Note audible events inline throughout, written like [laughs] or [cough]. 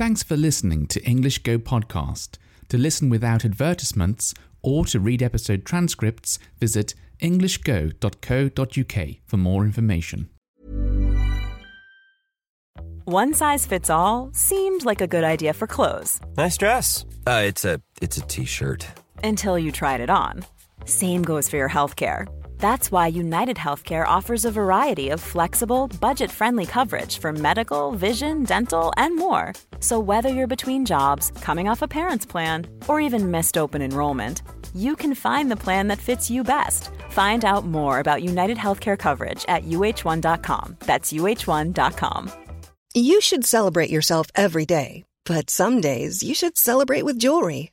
Thanks for listening to English Go Podcast. To listen without advertisements or to read episode transcripts, visit englishgo.co.uk for more information. One size fits all seemed like a good idea for clothes Nice dress. Uh, it's a it's a t-shirt. until you tried it on. Same goes for your healthcare. That's why United Healthcare offers a variety of flexible, budget friendly coverage for medical, vision, dental, and more. So, whether you're between jobs, coming off a parent's plan, or even missed open enrollment, you can find the plan that fits you best. Find out more about United Healthcare coverage at uh1.com. That's uh1.com. You should celebrate yourself every day, but some days you should celebrate with jewelry.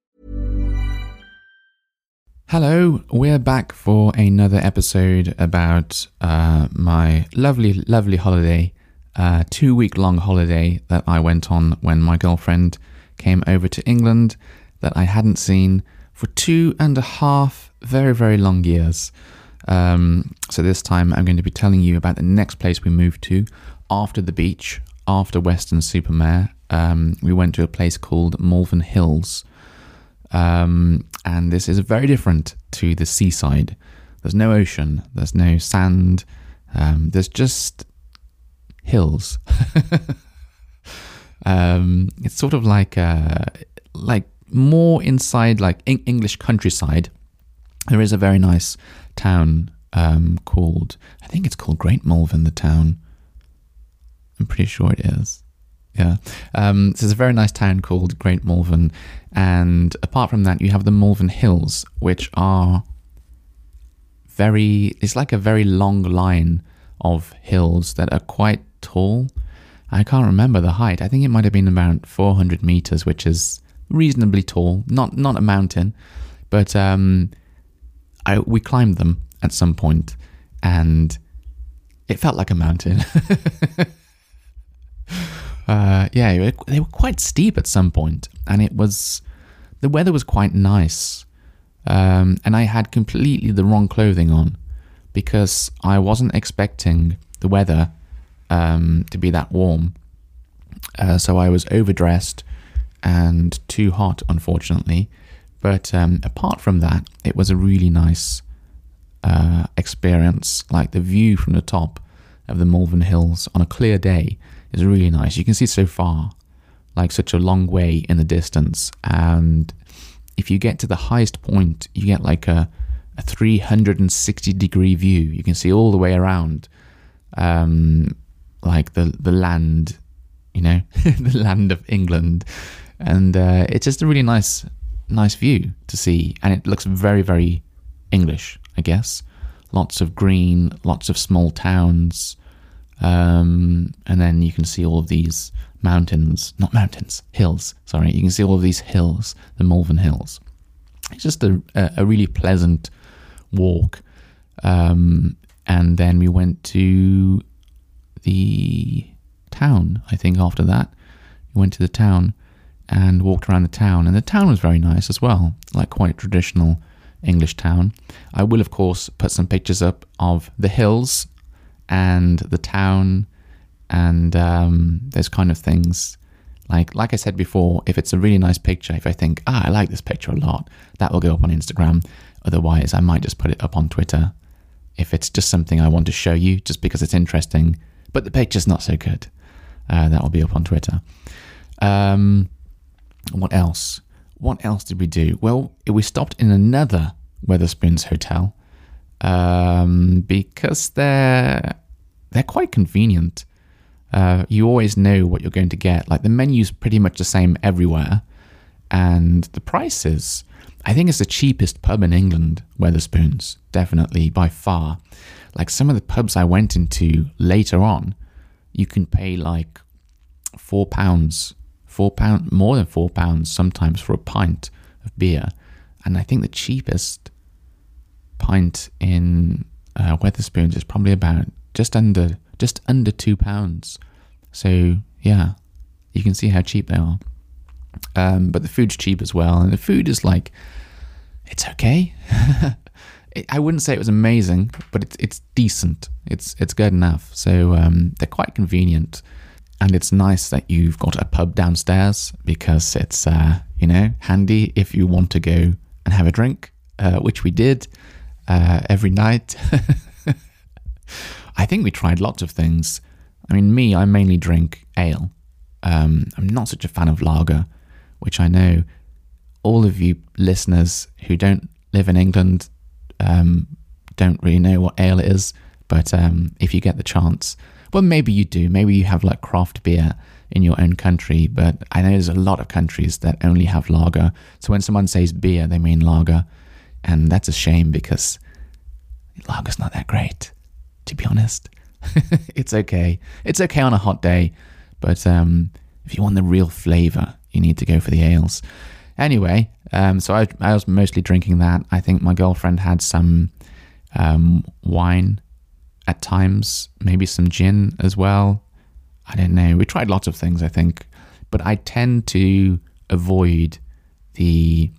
Hello, we're back for another episode about uh, my lovely, lovely holiday, uh, two week long holiday that I went on when my girlfriend came over to England that I hadn't seen for two and a half very, very long years. Um, so this time I'm going to be telling you about the next place we moved to after the beach, after Weston-super-Mare. Um, we went to a place called Malvern Hills. Um, and this is very different to the seaside. There's no ocean, there's no sand, um, there's just hills. [laughs] um, it's sort of like uh, like more inside like Eng- English countryside. There is a very nice town um, called I think it's called Great Malvern. The town. I'm pretty sure it is. Yeah. Um, so there's a very nice town called Great Malvern. And apart from that, you have the Malvern Hills, which are very, it's like a very long line of hills that are quite tall. I can't remember the height. I think it might have been about 400 meters, which is reasonably tall. Not not a mountain, but um, I, we climbed them at some point, and it felt like a mountain. [laughs] yeah, they were quite steep at some point, and it was the weather was quite nice, um, and I had completely the wrong clothing on because I wasn't expecting the weather um, to be that warm. Uh, so I was overdressed and too hot, unfortunately. But um, apart from that, it was a really nice uh, experience. Like the view from the top of the Malvern Hills on a clear day is really nice. You can see so far, like such a long way in the distance. And if you get to the highest point, you get like a, a 360 degree view. You can see all the way around, um, like the the land, you know, [laughs] the land of England, and uh, it's just a really nice nice view to see, and it looks very very English, I guess. Lots of green, lots of small towns, um, and then you can see all of these mountains, not mountains, hills. Sorry, you can see all of these hills, the Malvern Hills. It's just a, a, really pleasant walk. Um, and then we went to the town, I think, after that. We went to the town and walked around the town. And the town was very nice as well, like quite a traditional English town. I will, of course, put some pictures up of the hills and the town and um, those kind of things. Like like I said before, if it's a really nice picture, if I think, ah, I like this picture a lot, that will go up on Instagram. Otherwise, I might just put it up on Twitter. If it's just something I want to show you, just because it's interesting, but the picture's not so good, uh, that will be up on Twitter. Um, what else? what else did we do? Well, we stopped in another Wetherspoons hotel um, because they're they're quite convenient. Uh, you always know what you're going to get. Like the menu's pretty much the same everywhere, and the prices. I think it's the cheapest pub in England, Wetherspoons, definitely by far. Like some of the pubs I went into later on, you can pay like four pounds, four pound more than four pounds sometimes for a pint of beer, and I think the cheapest pint in uh, is probably about just under just under two pounds. So yeah, you can see how cheap they are. Um, but the food's cheap as well, and the food is like it's okay. [laughs] I wouldn't say it was amazing, but it's it's decent. It's it's good enough. So um, they're quite convenient, and it's nice that you've got a pub downstairs because it's uh, you know handy if you want to go and have a drink, uh, which we did uh, every night. [laughs] I think we tried lots of things. I mean, me, I mainly drink ale. Um, I'm not such a fan of lager, which I know all of you listeners who don't live in England um, don't really know what ale is. But um, if you get the chance, well, maybe you do. Maybe you have like craft beer in your own country. But I know there's a lot of countries that only have lager. So when someone says beer, they mean lager. And that's a shame because lager's not that great, to be honest. [laughs] it's okay. It's okay on a hot day. But um, if you want the real flavour, you need to go for the ales. Anyway, um, so I, I, was mostly drinking that. I think my girlfriend had some um, wine at times, maybe some gin as well. I don't know. We tried lots of things, I think, but I tend to avoid the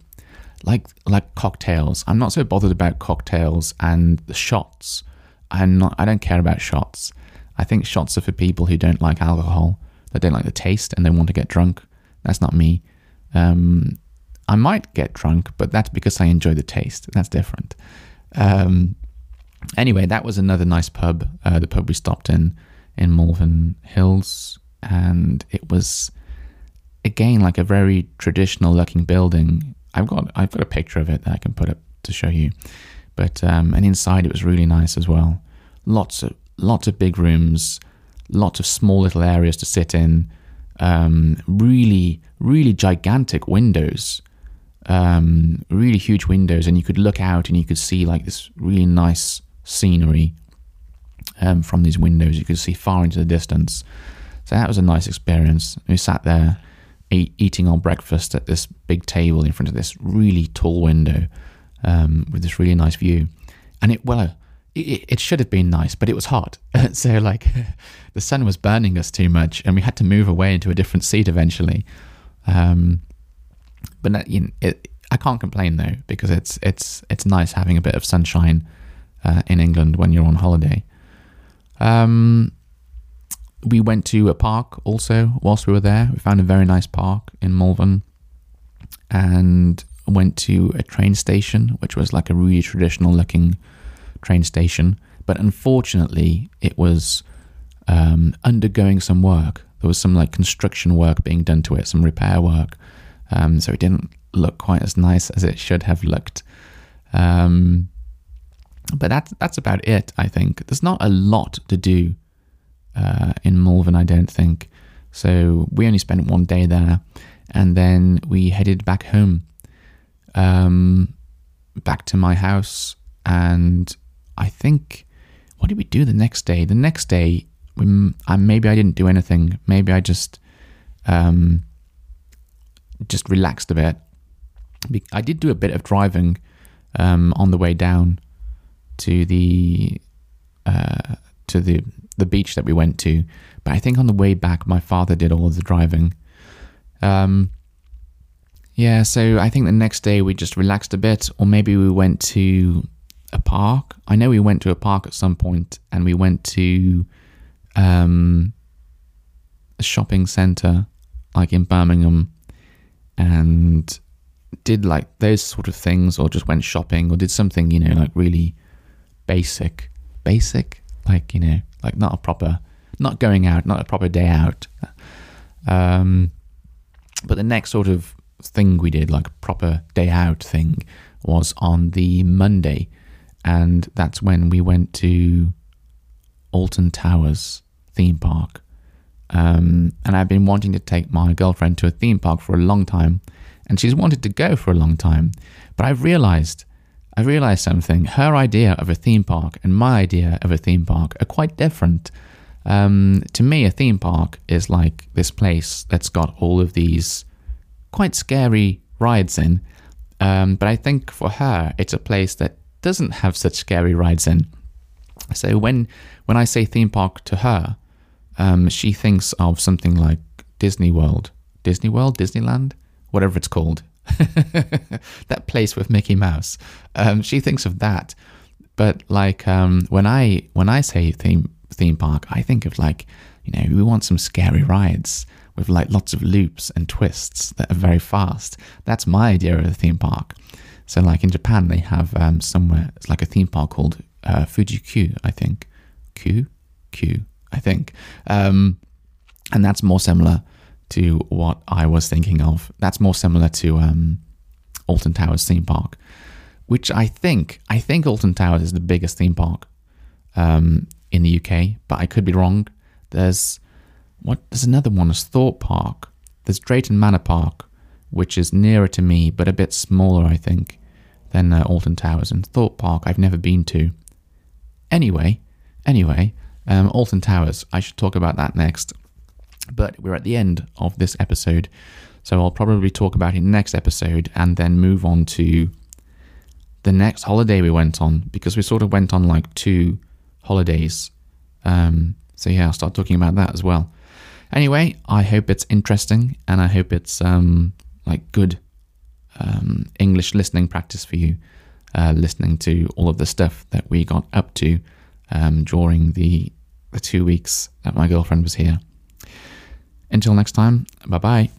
like like cocktails. I'm not so bothered about cocktails and the shots. I'm not. I don't care about shots. I think shots are for people who don't like alcohol, that don't like the taste, and they want to get drunk. That's not me. Um, I might get drunk, but that's because I enjoy the taste. That's different. Um, anyway, that was another nice pub, uh, the pub we stopped in in Malvern Hills, and it was again like a very traditional looking building. I've got I've got a picture of it that I can put up to show you, but um, and inside it was really nice as well. Lots of lots of big rooms, lots of small little areas to sit in. Um, really, really gigantic windows um, really huge windows, and you could look out and you could see like this really nice scenery um, from these windows. You could see far into the distance. So that was a nice experience. We sat there eat, eating our breakfast at this big table in front of this really tall window um, with this really nice view. And it, well, it, it should have been nice, but it was hot. [laughs] so, like, [laughs] the sun was burning us too much, and we had to move away into a different seat eventually. Um, but you know, it, I can't complain though because it's it's it's nice having a bit of sunshine uh, in England when you're on holiday. Um, we went to a park also whilst we were there. We found a very nice park in Malvern, and went to a train station, which was like a really traditional looking train station. But unfortunately, it was um, undergoing some work. There was some like construction work being done to it, some repair work. Um, so it didn't look quite as nice as it should have looked. Um, but that's that's about it. I think there's not a lot to do uh, in Malvern. I don't think so. We only spent one day there, and then we headed back home, um, back to my house. And I think what did we do the next day? The next day, we, maybe I didn't do anything. Maybe I just um, just relaxed a bit. I did do a bit of driving um, on the way down to the uh, to the the beach that we went to, but I think on the way back, my father did all of the driving. Um, yeah, so I think the next day we just relaxed a bit, or maybe we went to a park. I know we went to a park at some point, and we went to um, a shopping centre, like in Birmingham, and did like those sort of things or just went shopping or did something, you know, like really basic, basic, like, you know, like not a proper, not going out, not a proper day out. Um, but the next sort of thing we did, like a proper day out thing, was on the Monday. And that's when we went to Alton Towers theme park. Um, and I've been wanting to take my girlfriend to a theme park for a long time, and she's wanted to go for a long time. But I've realized, I've realized something. Her idea of a theme park and my idea of a theme park are quite different. Um, to me, a theme park is like this place that's got all of these quite scary rides in. Um, but I think for her, it's a place that doesn't have such scary rides in. So when when I say theme park to her, um, she thinks of something like Disney World, Disney World, Disneyland, whatever it's called, [laughs] that place with Mickey Mouse. Um, she thinks of that. But like um, when I when I say theme theme park, I think of like you know we want some scary rides with like lots of loops and twists that are very fast. That's my idea of a theme park. So like in Japan, they have um, somewhere it's like a theme park called uh, Fuji Q, I think. Q, Q, I think. Um, and that's more similar to what I was thinking of. That's more similar to um, Alton Towers theme park, which I think I think Alton Towers is the biggest theme park um, in the UK, but I could be wrong. There's what? There's another one. There's Thorpe Park. There's Drayton Manor Park, which is nearer to me, but a bit smaller, I think, than uh, Alton Towers. And Thorpe Park, I've never been to. Anyway, anyway, um, Alton Towers. I should talk about that next. But we're at the end of this episode, so I'll probably talk about it next episode and then move on to the next holiday we went on because we sort of went on like two holidays. Um, so yeah, I'll start talking about that as well. Anyway, I hope it's interesting and I hope it's um, like good um, English listening practice for you, uh, listening to all of the stuff that we got up to um, during the, the two weeks that my girlfriend was here. Until next time, bye bye.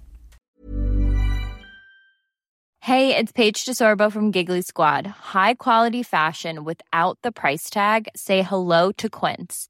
Hey, it's Paige DeSorbo from Giggly Squad. High quality fashion without the price tag? Say hello to Quince.